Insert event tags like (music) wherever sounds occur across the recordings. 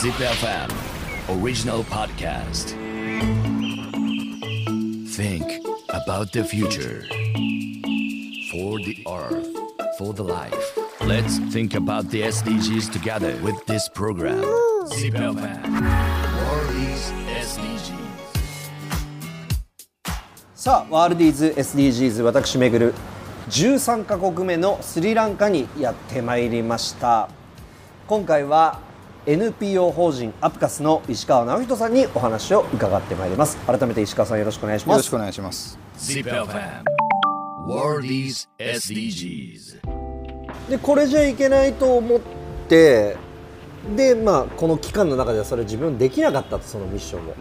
ZipFM Original Podcast Think about the future For the earth For the life Let's think about the SDGs together with this program ZipFM World is SDGs さあワールディーズ SDGs 私めぐる13カ国目のスリランカにやってまいりました今回は NPO 法人アプカスの石川直人さんにお話を伺ってまいります。改めて石川さんよろしくお願いします。よろしくお願いします。 ZIP-FM WORLDs SDGs でこれじゃいけないと思ってでまあこの期間の中ではそれ自分できなかったとそのミッションを、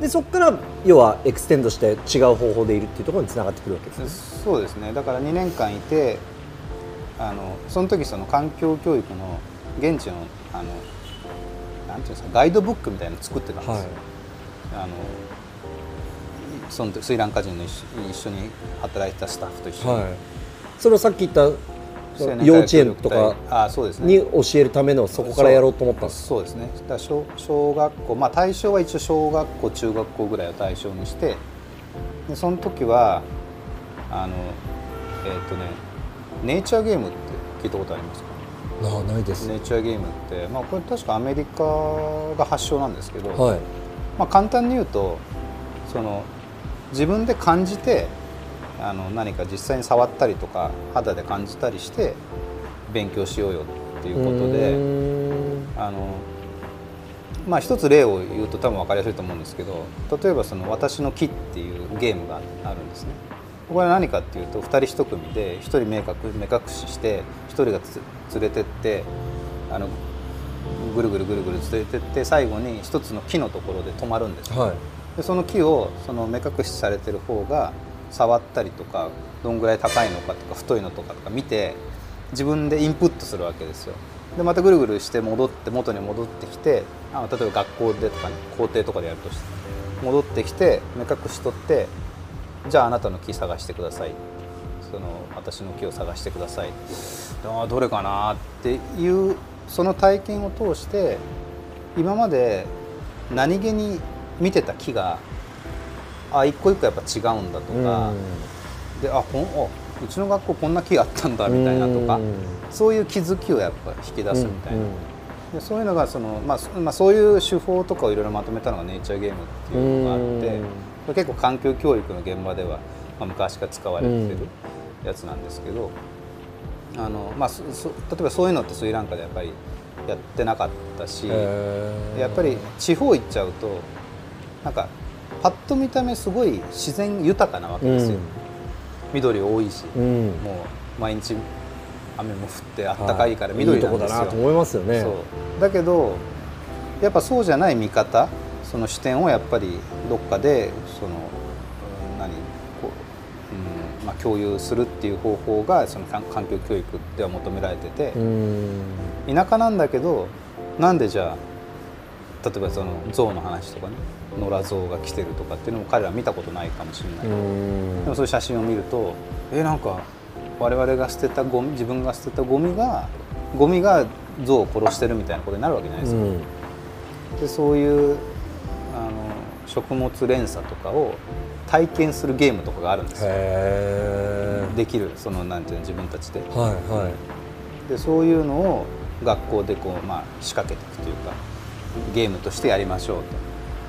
でそこから要は extend して違う方法でいるっていうところにつながってくるわけですね。そうですね。だから2年間いて、あのその時その環境教育の現地のあのなんていうんですかガイドブックみたいなの作ってたんですよ。はい。あのその時スリランカ人の一緒に働いてたスタッフと一緒に。はい。それをさっき言った幼稚園とかに教えるためのそこからやろうと思ったんですそうですね。だ小小学校まあ対象は一応小学校中学校ぐらいを対象にしてでその時はあのえっ、とねネイチャーゲームって聞いたことありますか？ああないですネイチャーゲームって、まあ、これ確かアメリカが発祥なんですけど、はいまあ、簡単に言うとその自分で感じてあの何か実際に触ったりとか肌で感じたりして勉強しようよっていうことで。あのまあ一つ例を言うと多分分かりやすいと思うんですけど例えばその「私の木」っていうゲームがあるんですね。これは何かっていうと2人1組で1人目隠しして1人がつ連れてってあのぐるぐるぐるぐる連れてって最後に1つの木のところで止まるんですよ、はい。でその木をその目隠しされてる方が触ったりとかどんぐらい高いのかとか太いのとかとか見て自分でインプットするわけですよ。でまたぐるぐるして戻って元に戻ってきてあ例えば学校でとかね校庭とかでやるとして戻ってきて目隠し取ってじゃああなたの木探してください。その私の木を探してください。あーどれかなっていうその体験を通して今まで何気に見てた木があ一個一個やっぱ違うんだとかであこんあうちの学校こんな木あったんだみたいなとかうん。そういう気づきをやっぱ引き出すみたいな、うんでそういうのがその、まあそまあ、そういう手法とかをいろいろまとめたのがネイチャーゲームっていうのがあって結構環境教育の現場では、まあ、昔から使われてるやつなんですけど、あのまあ、そそ例えばそういうのってスリランカでやっぱりやってなかったし。やっぱり地方行っちゃうとなんかパッと見た目すごい自然豊かなわけですよ、うん。緑多いし、うん。もう毎日雨も降ってあったかいから緑なんですよ、いいとこだなと思いますよね。だけどやっぱそうじゃない見方その視点をやっぱりどっかでそのうん何こう、うんまあ、共有するっていう方法がその環環境教育では求められてて、うん。田舎なんだけどなんでじゃあ例えばその象の話とかね野良象が来てるとかっていうのも彼らは見たことないかもしれない、うん。でもそういう写真を見るとえなんか我々が捨てたゴミ自分が捨てたゴミがゴミが象を殺してるみたいなことになるわけじゃないですか、うん。でそういう食物連鎖とかを体験するゲームとかがあるんですよ。へできるそのなんていうの自分たちで。えはいはい。でそういうのを学校でこう、まあ、仕掛けていくというかゲームとしてやりましょう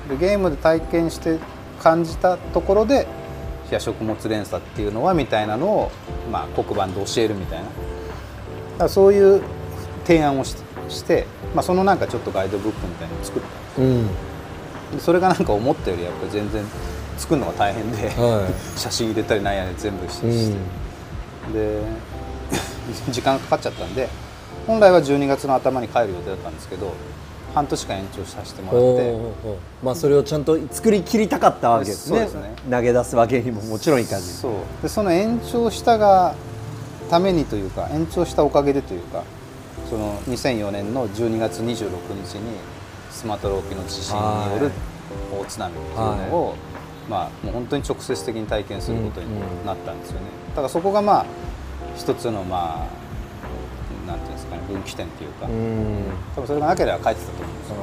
と。でゲームで体験して感じたところでいや食物連鎖っていうのはみたいなのを、まあ、黒板で教えるみたいな。だそういう提案をしして、まあ、そのなんかちょっとガイドブックみたいなのを作ったうん。でそれがなんか思ったよりやっぱり全然作るのが大変で、は (laughs) 写真入れたりなんやね全部して、いうんで (laughs) 時間かかっちゃったんで本来は12月の頭に帰る予定だったんですけど半年間延長させてもらってまあそれをちゃんと作り切りたかったわけですね。ね。投げ出すわけにももちろんいかずそう。でその延長したがためにというか延長したおかげでというかその2004年の12月26日にスマトラ沖の地震による大津波っていうのを、まあ、もう本当に直接的に体験することになったんですよね、だからそこがまあ一つのまあなんていうんですかね分岐点というか、うん。多分それがなければ帰ってたと思うんですよ。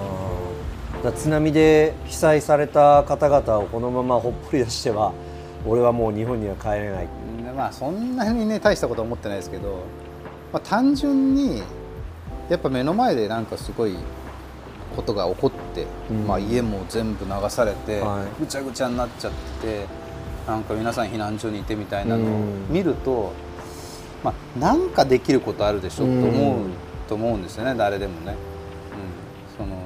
あだ津波で被災された方々をこのままほっぽり出しては俺はもう日本には帰れない。まあそんなにね大したことは思ってないですけど、まあ、単純にやっぱ目の前でなんかすごいことが起こって、うん。まあ、家も全部流されて、はい。ぐちゃぐちゃになっちゃってなんか皆さん避難所にいてみたいなのをうん。見ると、まあ、なんかできることあるでしょと思う、うんと思うんですよね誰でもね、うん、その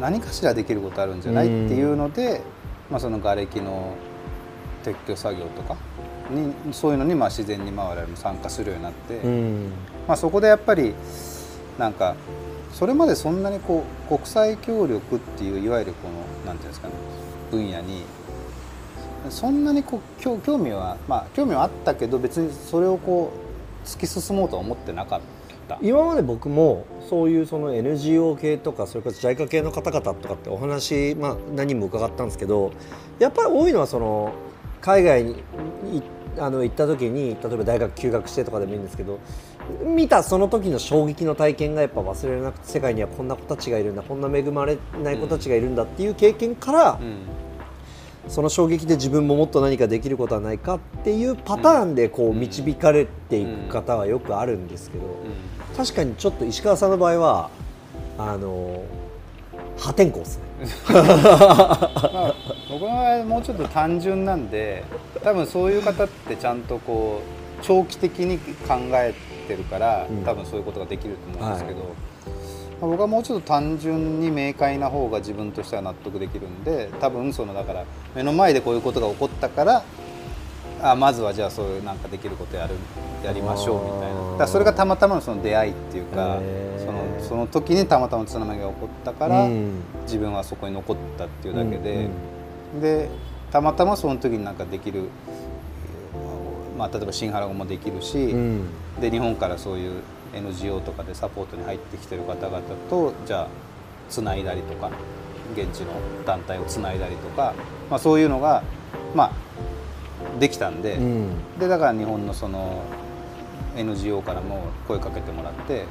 何かしらできることあるんじゃないっていうので、まあ、その瓦礫の撤去作業とかにそういうのにまあ自然にまあ我々も参加するようになって、うん。まあ、そこでやっぱりなんかそれまでそんなにこう国際協力っていういわゆるこのなんていうんですかね分野にそんなにこう興味はまあ興味はあったけど別にそれをこう突き進もうとは思ってなかった。今まで僕もそういうその NGO 系とかそれから JICA 系の方々とかってお話、まあ、何人も伺ったんですけどやっぱり多いのはその海外にいあの行った時に例えば大学休学してとかでもいいんですけど見たその時の衝撃の体験がやっぱ忘れられなくて世界にはこんな子たちがいるんだこんな恵まれない子たちがいるんだっていう経験から、うんその衝撃で自分ももっと何かできることはないかっていうパターンでこう導かれていく方はよくあるんですけど。確かにちょっと石川さんの場合はあの破天荒ですね。まあ、僕の場合はもうちょっと単純なんで多分そういう方ってちゃんとこう長期的に考えてるから、うん多分そういうことができると思うんですけど、まあ僕はもうちょっと単純に明快な方が自分としては納得できるんで多分そのだから目の前でこういうことが起こったからあまずはじゃあそういうなんかできることやるやりましょうみたいな。だそれがたまたまのその出会いっていうかそのその時にたまたま津波が起こったから、うん。自分はそこに残ったっていうだけで、うんでたまたまその時になんかできる、まあ、例えば新原語もできるし、うん。で日本からそういう NGO とかでサポートに入ってきてる方々とじゃあつないだりとか現地の団体をつないだりとか、まあ、そういうのが、まあ、できたんで,、うん。でだから日本のその NGO からも声かけてもらって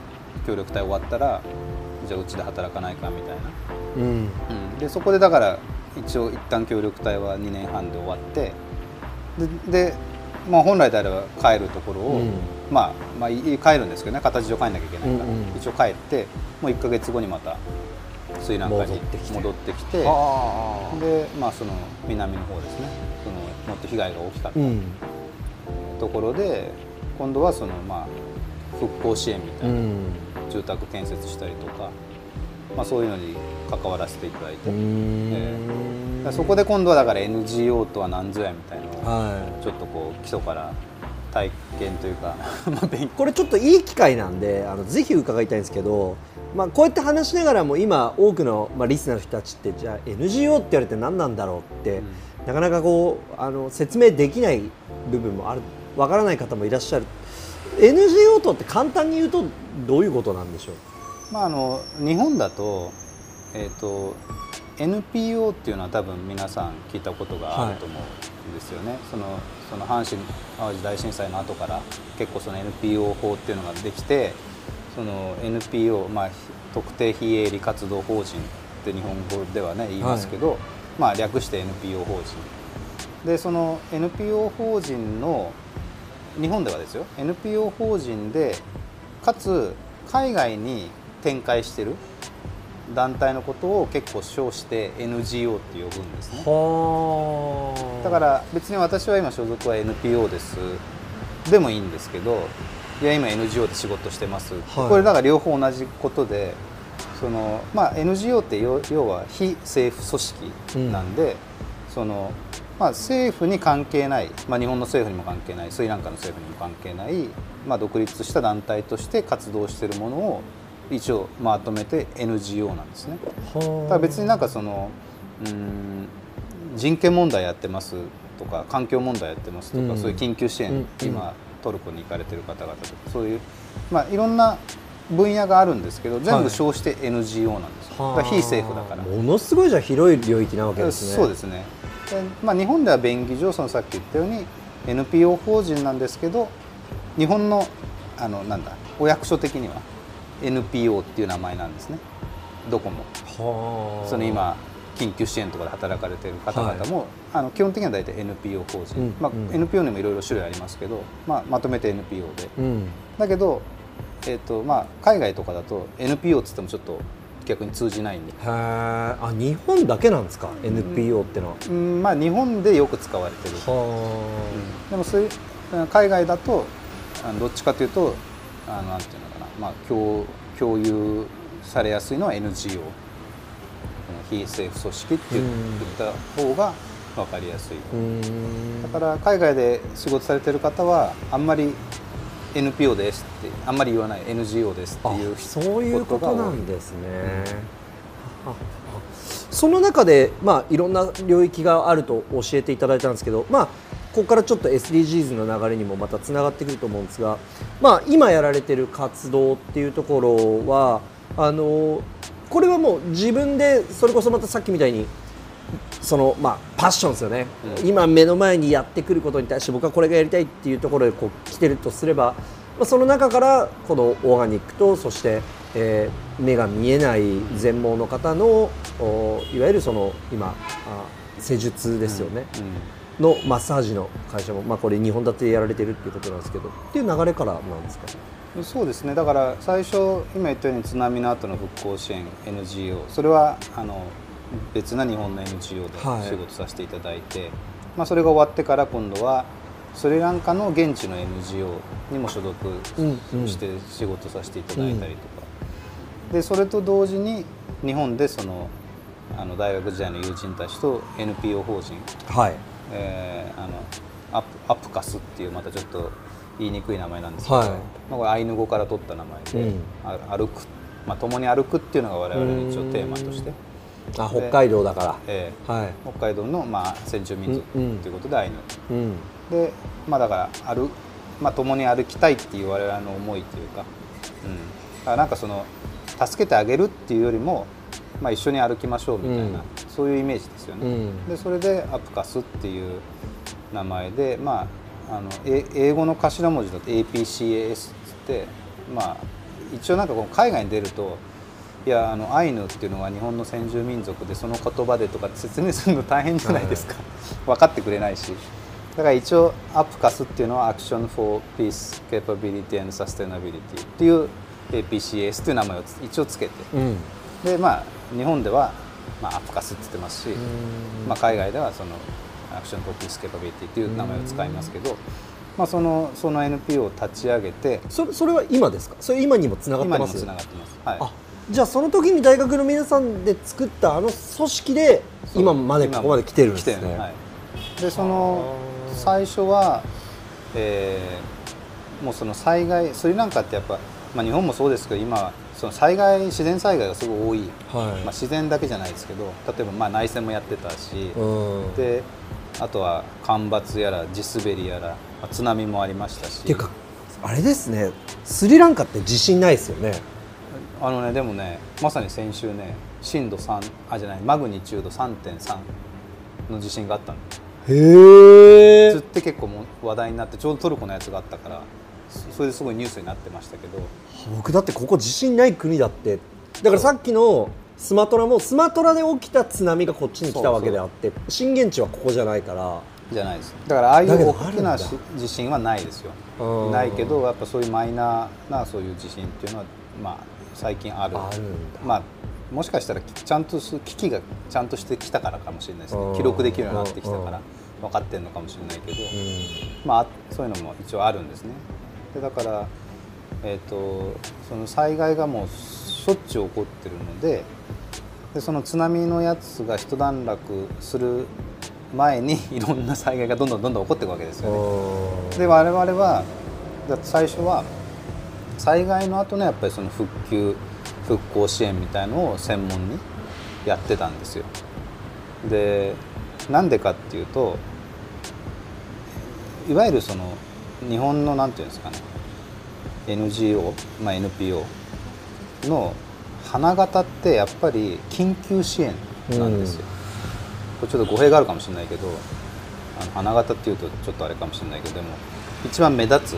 協力隊終わったらじゃあうちで働かないかみたいな。うん。うん。でそこでだから一応一旦協力隊は2年半で終わってでで、まあ、本来であれば帰るところを、うん。まあ、まあい帰るんですけどね形上帰んなきゃいけないから、うんうん。一応帰ってもう1か月後にまたスリランカに戻ってきて戻ってきて。あで、まあ、その南の方ですねもっと被害が大きかった。うん。ところで今度はその、まあ、復興支援みたいな、うん。住宅建設したりとか、まあ、そういうのに関わらせていただいて。うん。だからそこで今度はだから NGO とは何ぞやみたいなのをはちょっとこう基礎から体験というか (laughs) これちょっといい機会なんであのぜひ伺いたいんですけど、まあ、こうやって話しながらも今多くの、まあ、リスナーの人たちってじゃあ NGO って言われて何なんだろうって、なかなかこうあの説明できない部分もあるわからない方もいらっしゃる。NGO とって簡単に言うとどういうことなんでしょう？まああの日本だと,、えー、と NPO っていうのは多分皆さん聞いたことがあると思うんですよね、そのその阪神・淡路大震災の後から結構その NPO 法っていうのができてその NPO、まあ、特定非営利活動法人って日本語ではね言いますけど、まあ、略して NPO 法人。でその NPO 法人の日本ではですよ。NPO 法人でかつ海外に展開してる団体のことを結構称して NGO って呼ぶんですね。はだから別に私は今所属は NPO です。でもいいんですけどいや今 NGO で仕事してます、はい。これだから両方同じことでその、まあ、NGO って要要は非政府組織なんで、そのまあ、政府に関係ない、まあ、日本の政府にも関係ないスリランカの政府にも関係ない、まあ、独立した団体として活動しているものを一応まとめて NGO なんですね。だから別になんかそのうーん人権問題やってますとか環境問題やってますとか、うん。そういう緊急支援、うん。今トルコに行かれてる方々とかそういう、まあ、いろんな分野があるんですけど全部称して NGO なんですよ、だから非政府だから。ものすごいじゃあ広い領域なわけですね。そうですね。で、まあ、日本では便宜上そのさっき言ったように NPO 法人なんですけど日本のあのなんだお役所的には NPO っていう名前なんですね。どこもはあ。その今緊急支援とかで働かれている方々も、あの基本的には大体 NPO 法人、うんまあうん。NPO にもいろいろ種類ありますけど、まあ、まとめて NPO で。うん。だけど、えーとまあ、海外とかだと NPO っつってもちょっと逆に通じないんで、あ日本だけなんですか？NPO ってのは、うんまあ、日本でよく使われてる、はでもそういう海外だとあのどっちかというとあのなんていうのかな、まあ、共共有されやすいのは NGO 非政府組織って言った方が分かりやすい、だから海外で仕事されてる方はあんまり NPO ですってあんまり言わない NGO ですってあいうそういうことないんですね、ああその中で、まあ、いろんな領域があると教えていただいたんですけど、まあ、ここからちょっと SDGs の流れにもまたつながってくると思うんですが、まあ、今やられてる活動っていうところはあのこれはもう自分でそれこそまたさっきみたいにそのまあパッションですよね、うん今目の前にやってくることに対して僕はこれがやりたいっていうところでこう来てるとすれば、まあ、その中からこのオーガニックとそして、えー目が見えない全盲の方のおいわゆるその今あ施術ですよね、うんのマッサージの会社も、まあ、これ2本立てでやられてるっていうことなんですけどっていう流れからなんですか？そうですね。だから最初今言ったように津波の後の復興支援 NGO それはあの別な日本の NGO ではい。仕事させていただいて、まあ、それが終わってから今度はスリランカの現地の NGO にも所属うんうん。して仕事させていただいたりとか、でそれと同時に日本でそのあの大学時代の友人たちと NPO 法人はい。えーあのアップアップカスっていうまたちょっと言いにくい名前なんですけど、はい。まあ、これアイヌ語から取った名前で、うん。あ歩く、まあ、共に歩くっていうのが我々の一応テーマとして、あ北海道だかえらはい、ー北海道の、まあ、先住民族ということでアイヌ、うん。で、まあ、だから歩、まあ、共に歩きたいっていう我々の思いというか,、うん、だからなんかその助けてあげるっていうよりも、まあ、一緒に歩きましょうみたいな、うん。そういうイメージですよね。うん。でそれでアプカスっていう名前で、まあ、あのえ英語の頭文字だと APCAS っつって、まあ、一応なんかこう海外に出るといやあのアイヌっていうのは日本の先住民族でその言葉でとか説明するの大変じゃないですか、分かってくれないし。だから一応アプカスっていうのは Action for Peace Capability and Sustainability っていう APCAS っていう名前をつ一応つけて。うん。でまあ日本では、まあ、アプカスって言ってます。し、まあ、海外ではその Action for Peace Capability っていう名前を使いますけど、まあ、そのその NPO を立ち上げてそれそれは今ですか？それ今にもつながってます今にもつながってます、はい、あじゃあその時に大学の皆さんで作ったあの組織で今までここまで来てるんですね。はい、でその最初は、えーもうその災害スリランカってやっぱ、まあ、日本もそうですけど今その災害自然災害がすごい多い、はい。まあ、自然だけじゃないですけど例えばまあ内戦もやってたし、うん。っであとは干ばつやら地滑りやら、まあ津波もありましたし。ていうかあれですね。スリランカって地震ないですよねあのねでもねまさに先週ね震度3あじゃないマグニチュード3.3の地震があったの。へつって結構もう話題になってちょうどトルコのやつがあったからそそれですごいニュースになってましたけど。僕だってここ地震ない国だって。だからさっきのスマトラもスマトラで起きた津波がこっちに来たわけであって震源地はここじゃないから。じゃないです。だからああいう大きなし地震はないですよ。うん。ないけどやっぱそういうマイナーなそういう地震っていうのはまあ最近ある。まあもしかしたらちゃんとす機器がちゃんとしてきたからかもしれないですうん。ね記録できるようになってきたかうんら分かってるのかもしれないけど、うまあ、そういうのも一応あるんですね。でだから、えー、とその災害がもうしょっちゅう起こってるのででその津波のやつが一段落する前に (laughs) いろんな災害がどんどんどんどん起こっていくわけですよね。ん。で我々は最初は災害の後のやっぱりその復旧復興支援みたいのを専門にやってたんですよ。でなんでかっていうといわゆるその日本のなんていうんですかね NGO、まあ、NPO の花形ってやっぱり緊急支援なんですよ。これちょっと語弊があるかもしれないけどあの花形っていうとちょっとあれかもしれないけどでも一番目立つ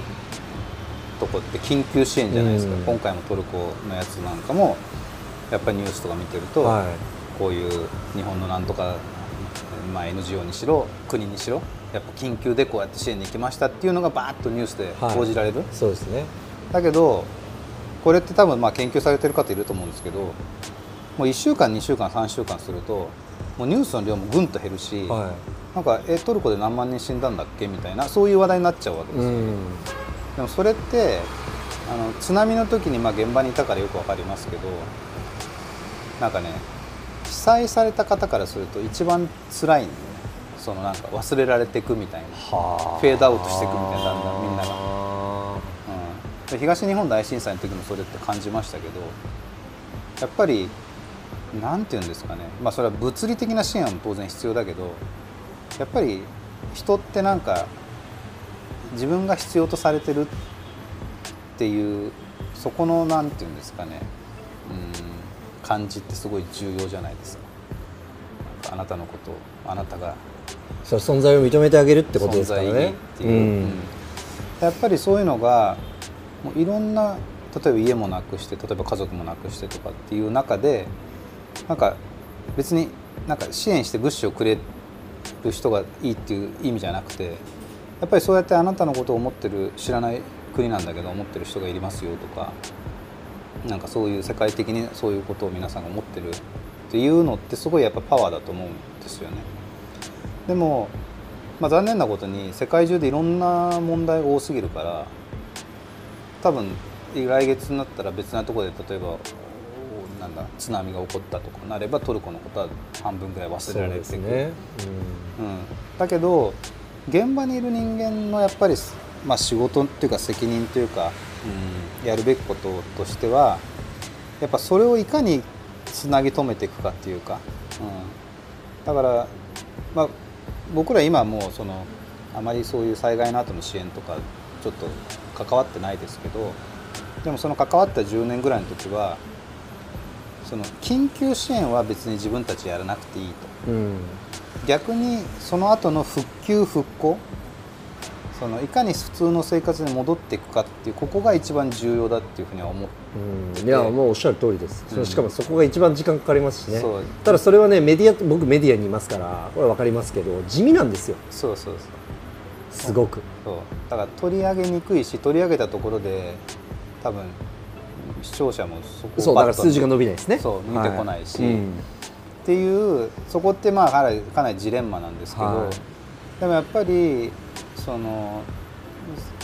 とこって緊急支援じゃないですか、うん。今回もトルコのやつなんかもやっぱりニュースとか見てると、はい。こういう日本のなんとか、まあ、NGO にしろ国にしろやっぱ緊急でこうやって支援に行きましたっていうのがバーッとニュースで報じられる、そうですね。だけどこれって多分まあ研究されてる方いると思うんですけどもう1週間2週間3週間するともうニュースの量もぐんと減るし、はなんかえトルコで何万人死んだんだっけみたいなそういう話題になっちゃうわけですよ、うんでもそれってあの津波の時にまあ現場にいたからよくわかりますけどなんかね被災された方からすると一番辛いんだよね。そのなんか忘れられていくみたいな、はあ。フェードアウトしていくみたいなだんだんみんなが。がうん、で東日本大震災の時もそれって感じましたけどやっぱりなんていうんですかね。まあそれは物理的な支援は当然必要だけどやっぱり人ってなんか自分が必要とされてるっていうそこのなんていうんですかね。うん感じってすごい重要じゃないですか。あなたのことをあなたが。その存在を認めてあげるってことですから存在ねにっていう、うん。やっぱりそういうのがもういろんな例えば家もなくして例えば家族もなくしてとかっていう中でなんか別になんか支援して物資をくれる人がいいっていう意味じゃなくてやっぱりそうやってあなたのことを思ってる知らない国なんだけど思ってる人がいますよとかなんかそういう世界的にそういうことを皆さんが思ってるっていうのってすごいやっぱパワーだと思うんですよね。でも、まあ、残念なことに世界中でいろんな問題が多すぎるから多分来月になったら別なところで例えばおなんだ津波が起こったとかなればトルコのことは半分ぐらい忘れられていく、ですね、うん、だけど現場にいる人間のやっぱり、まあ、仕事っていうか責任というか、うん、やるべきこととしてはやっぱそれをいかにつなぎ止めていくかっていうか、うん、だから、まあ、僕ら今もうそのあまりそういう災害の後の支援とかちょっと関わってないですけどでもその関わった10年ぐらいの時はその緊急支援は別に自分たちやらなくていいと。うんうん逆にその後の復旧復興そのいかに普通の生活に戻っていくかっていうここが一番重要だっていうふうには思ってうん。いやもうおっしゃる通りです、そのしかもそこが一番時間かかりますしね。ただそれはねメディア僕メディアにいますからこれ分かりますけど地味なんですよ。そうそうそう。すごく。そう。だから取り上げにくいし取り上げたところで多分視聴者もそこをそうだから数字が伸びないですね。そう見てこないし。はうんっていうそこってまあかなりかなりジレンマなんですけど、はい。でもやっぱりその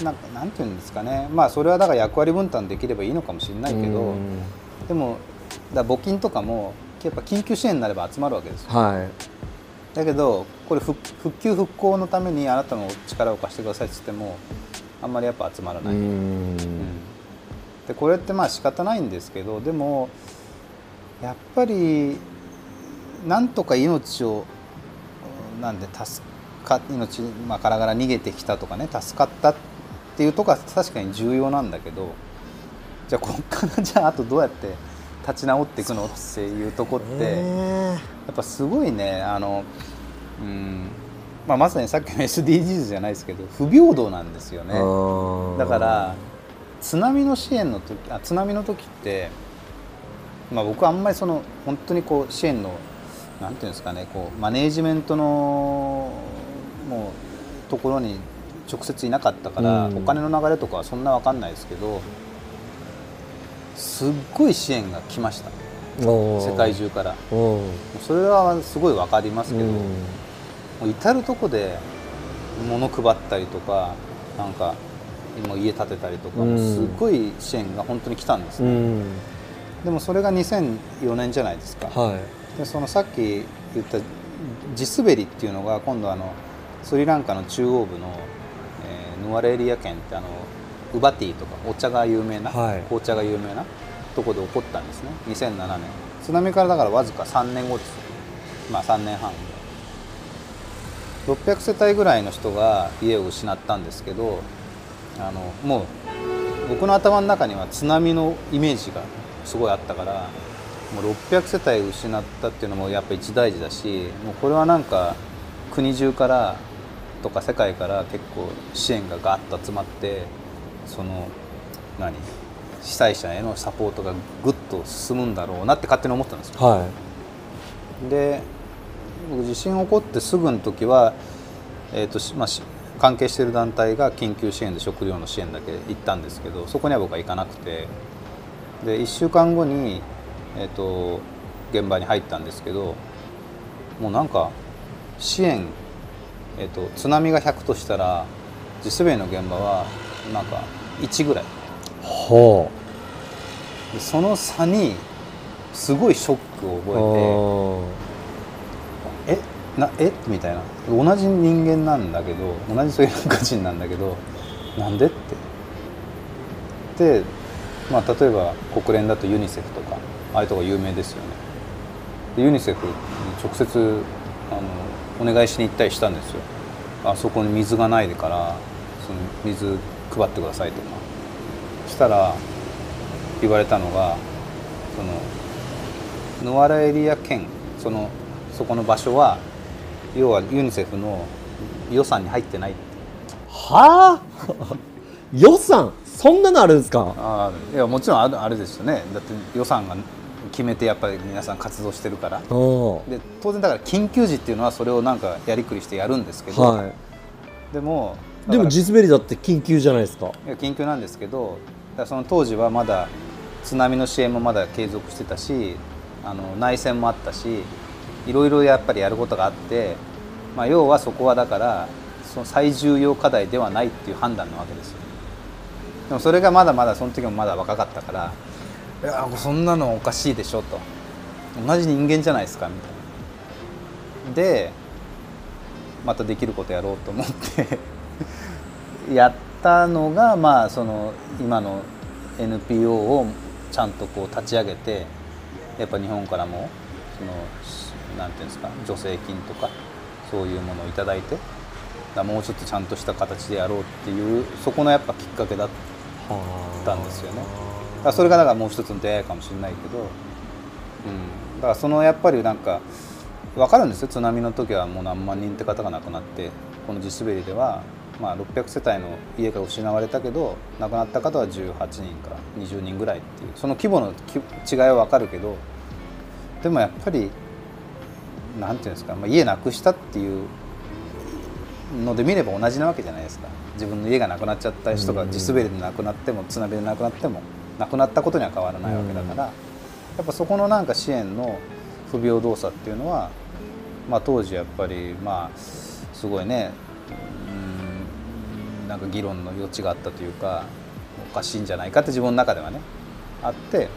なんかなんていうんですかね。まあそれはだから役割分担できればいいのかもしれないけど、うん。でもだ募金とかもやっぱ緊急支援になれば集まるわけですよ。はい。だけどこれ復復旧復興のためにあなたの力を貸してくださいって言ってもあんまりやっぱ集まらない、うん。うん。でこれってまあ仕方ないんですけどでもやっぱりなんとか命をうんなんで助か命、まあ、からがら逃げてきたとかね助かったっていうとこは確かに重要なんだけどじゃあここからじゃああとどうやって立ち直っていくのっていうとこって。ねやっぱすごいねあの、うんまあ、まさにさっきの SDGs じゃないですけど不平等なんですよねうんだから津波の支援の時あ津波の時って、まあ、僕はあんまりその本当にこう支援のなんていうんですかねこうマネージメントのもうところに直接いなかったから、うん。お金の流れとかはそんな分かんないですけどすっごい支援が来ました。世界中から。それはすごい分かりますけど、うん。もう至る所で物配ったりとかなんか今家建てたりとか、うん。すごい支援が本当に来たんですね、うん。でもそれが2004年じゃないですか、はいでそのさっき言った地滑りっていうのが今度あのスリランカの中央部の、えーヌアレエリア県ってあのウバティとかお茶が有名な、はい。紅茶が有名なとこで起こったんですね。2007年。津波からだからわずか3年後です。よまあ3年半。600世帯ぐらいの人が家を失ったんですけどあのもう僕の頭の中には津波のイメージがすごいあったからもう600世帯失ったっていうのもやっぱ一大事だしもうこれはなんか国中からとか世界から結構支援がガッと集まってその何？被災者へのサポートがぐっと進むんだろうなって勝手に思ってたんですよ。はで僕地震起こってすぐの時は、えーとしまあ、し関係している団体が緊急支援で食料の支援だけ行ったんですけどそこには僕は行かなくて。で1週間後に、えー、と現場に入ったんですけどもうなんか支援、えー、と津波が100としたら地滑りの現場はなんか1ぐらい。いほでその差にすごいショックをう覚えて。えなえ？みたいな。同じ人間なんだけど同じスリランカ人なんだけどなんでって。で、まあ、例えば国連だとユニセフとかああいうとこ有名ですよね。でユニセフに直接あのお願いしに行ったりしたんですよ。あそこに水がないからその水配ってくださいとか。したら言われたのがそのノアラエリア県そのそこの場所は要はユニセフの予算に入ってない。はあ？(laughs) 予算？そんなのあるんですか？ああいやもちろんあるあれですよね。だって予算が決めてやっぱり皆さん活動してるから。おで当然だから緊急時っていうのはそれをなんかやりくりしてやるんですけど、はでもいでもだから地滑りだって緊急じゃないですか。いや緊急なんですけどその当時はまだ津波の支援もまだ継続してたしあの内戦もあったしいろいろやっぱりやることがあって、まあ、要はそこはだからその最重要課題ではないっていう判断なわけですよ。でもそれがまだまだその時もまだ若かったから「いやそんなのおかしいでしょ」と「同じ人間じゃないですか」みたいな。でまたできることやろうと思って (laughs) やったのがまあその今の NPO をちゃんとこう立ち上げてやっぱ日本からもそのなんていうんですか助成金とかそういうものをいいてだもうちょっとちゃんとした形でやろうっていうそこのやっぱきっかけだったんですよね。だからそれがだからもう一つの出会いかもしれないけど、うん、だからそのやっぱりなんか分かるんですよ。津波の時はもう何万人って方が亡くなってこの地滑りでは、まあ、600世帯の家が失われたけど亡くなった方は18人から20人ぐらいっていうその規模のき違いは分かるけどでもやっぱりなんていうんですか、まあ、家なくしたっていうので見れば同じなわけじゃないですか。自分の家がなくなっちゃった人が地滑りで亡くなっても津波で亡くなっても亡くなったことには変わらないわけだから、やっぱそこのなんか支援の不平等さっていうのは、まあ、当時やっぱりまあすごいねうんなんか議論の余地があったというかおかしいんじゃないかって自分の中ではねあって、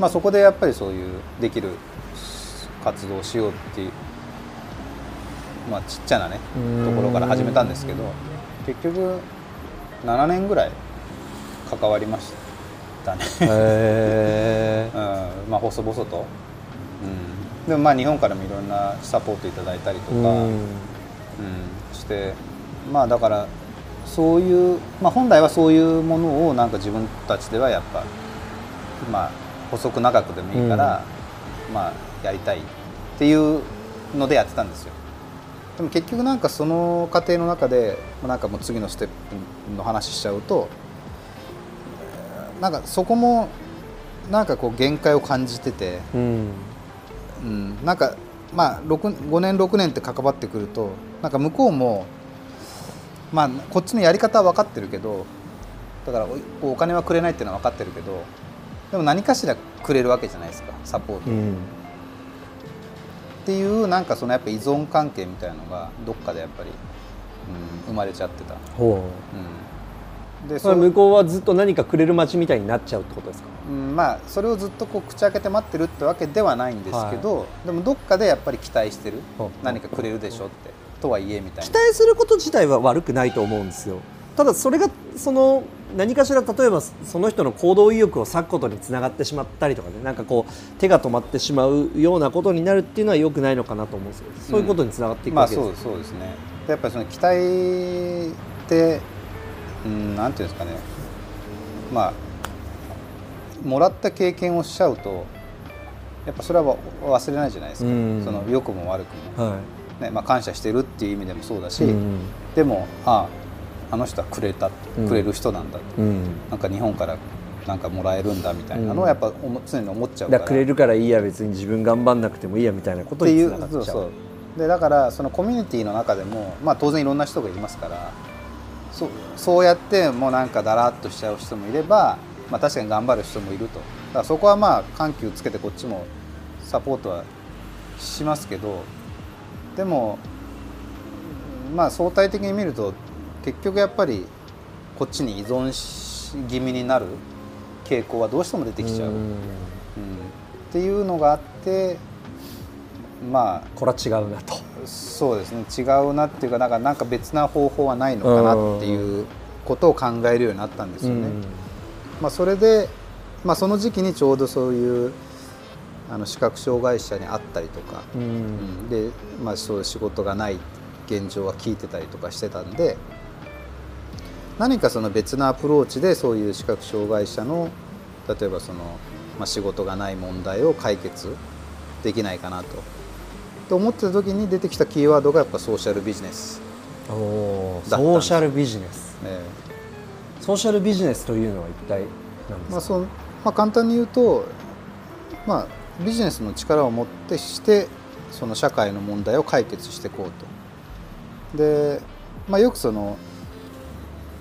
まあ、そこでやっぱりそういうできる活動をしようっていう、まあ、ちっちゃなねところから始めたんですけど結局7年ぐらい関わりましたね。へえ (laughs) うんまあ、細々と、うん、でもまあ日本からもいろんなサポートいただいたりとか、うん。してまあだからそういう、まあ、本来はそういうものをなんか自分たちではやっぱまあ細く長くでもいいから、まあやりたいっていうのでやってたんですよ。でも結局なんかその過程の中でなんかもう次のステップの話しちゃうとなんかそこもなんかこう限界を感じてて、うんうん、なんかまあ6 5年6年って関わってくるとなんか向こうもまあこっちのやり方は分かってるけどだからおお金はくれないっていうのは分かってるけどでも何かしらくれるわけじゃないですかサポート、っうん。ていうなんかそのやっぱ依存関係みたいのがどっかでやっぱり、うん、生まれちゃってた、ほうん、でうそれ向こうはずっと何かくれる街みたいになっちゃうってことですか？うん、まあそれをずっとこう口開けて待ってるってわけではないんですけど、でもどっかでやっぱり期待してる？ほう。何かくれるでしょって。とはいえみたい期な待すること自体は悪くないと思うんですよ。ただそれがその何かしら例えばその人の行動意欲を割くことにつながってしまったりとかね。なんかこう手が止まってしまうようなことになるっていうのは良くないのかなと思うんですよ。そういうことにつながっていくまあわけです、そうそうですね。でやっぱりその期待ってうんなんていうんですかね。まあもらった経験をしちゃうとやっぱそれは忘れないじゃないですか、うん。その良くも悪くも、はねまあ、感謝してるっていう意味でもそうだし、いうん。でもあああの人はくれた、うん。くれる人なんだと、うん。なんか日本からなんかもらえるんだみたいなのはやっぱ思常に思っちゃうから。くれるからいいや別に自分頑張んなくてもいいやみたいなことにつながっちゃうそうそう。でだからそのコミュニティの中でも、まあ、当然いろんな人がいますからそうそうやってもうなんかだらっとしちゃう人もいれば、まあ、確かに頑張る人もいると。だからそこはまあ緩急つけてこっちもサポートはしますけどでもまあ相対的に見ると結局やっぱりこっちに依存し気味になる傾向はどうしても出てきちゃう。うん。うん。っていうのがあってまこれは違うなと。あそうですね。違うなっていうかなんかなんか別な方法はないのかなっていうことを考えるようになったんですよね。まあ、それで、まあ、その時期にちょうどそういうあの視覚障害者に会ったりとか、うん。うん。で、まあ、そういう仕事がない現状は聞いてたりとかしてたんで何かその別なアプローチでそういう視覚障害者の例えばその、まあ、仕事がない問題を解決できないかなと。と思ってた時に出てきたキーワードがやっぱソーシャルビジネス、おソーシャルビジネス。えソーシャルビジネスというのは一体何えまあですか、そのまあ、簡単に言うと、まあ、ビジネスの力を持ってしてその社会の問題を解決していこうと。で、まあ、よくその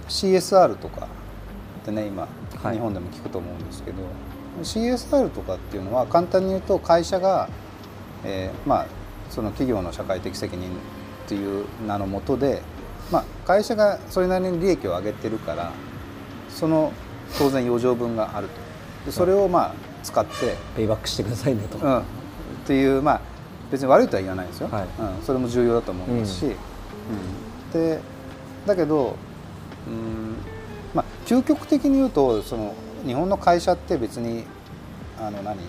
CSR とかってね今、はい。日本でも聞くと思うんですけど CSR とかっていうのは簡単に言うと会社が、えーまあ、その企業の社会的責任っていう名のもとで、まあ、会社がそれなりに利益を上げてるからその当然余剰分があると。でそれをまあ使って、ペイバックしてくださいねと、うん、っていうまあ別に悪いとは言わないですよ、はい。うん、それも重要だと思いますし、うん。でだけど、うんまあ、究極的に言うとその日本の会社って別にあの何？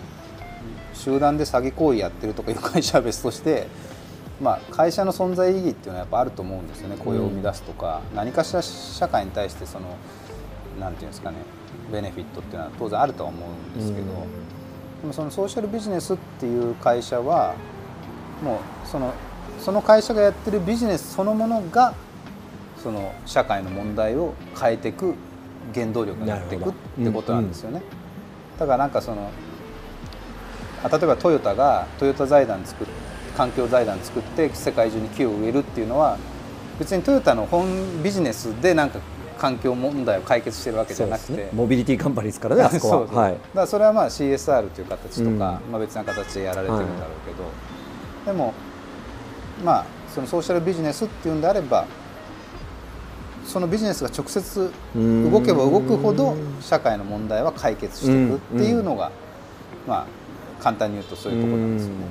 集団で詐欺行為やってるとかいう会社は別として、まあ、会社の存在意義っていうのはやっぱあると思うんですよね。雇用を生み出すとか、何かしら社会に対してそのなんていうんですかねベネフィットっていうのは当然あるとは思うんですけど、うん。でもそのソーシャルビジネスっていう会社はもうそのその会社がやってるビジネスそのものがその社会の問題を変えていく原動力になっていくってことなんですよね。だからなんかそのあ例えばトヨタがトヨタ財団作っ環境財団作って世界中に木を植えるっていうのは別にトヨタの本ビジネスでなんか環境問題を解決してるわけじゃなくて、すね。モビリティカンパニーですからね (laughs) あそこはそう。そうは。い。だからそれはまあ CSR という形とか、うん。まあ、別な形でやられてるんだろうけど、でもまあそのソーシャルビジネスっていうんであればそのビジネスが直接動けば動くほど社会の問題は解決していくっていうのが、まあ簡単に言うとそういうところなんですよね。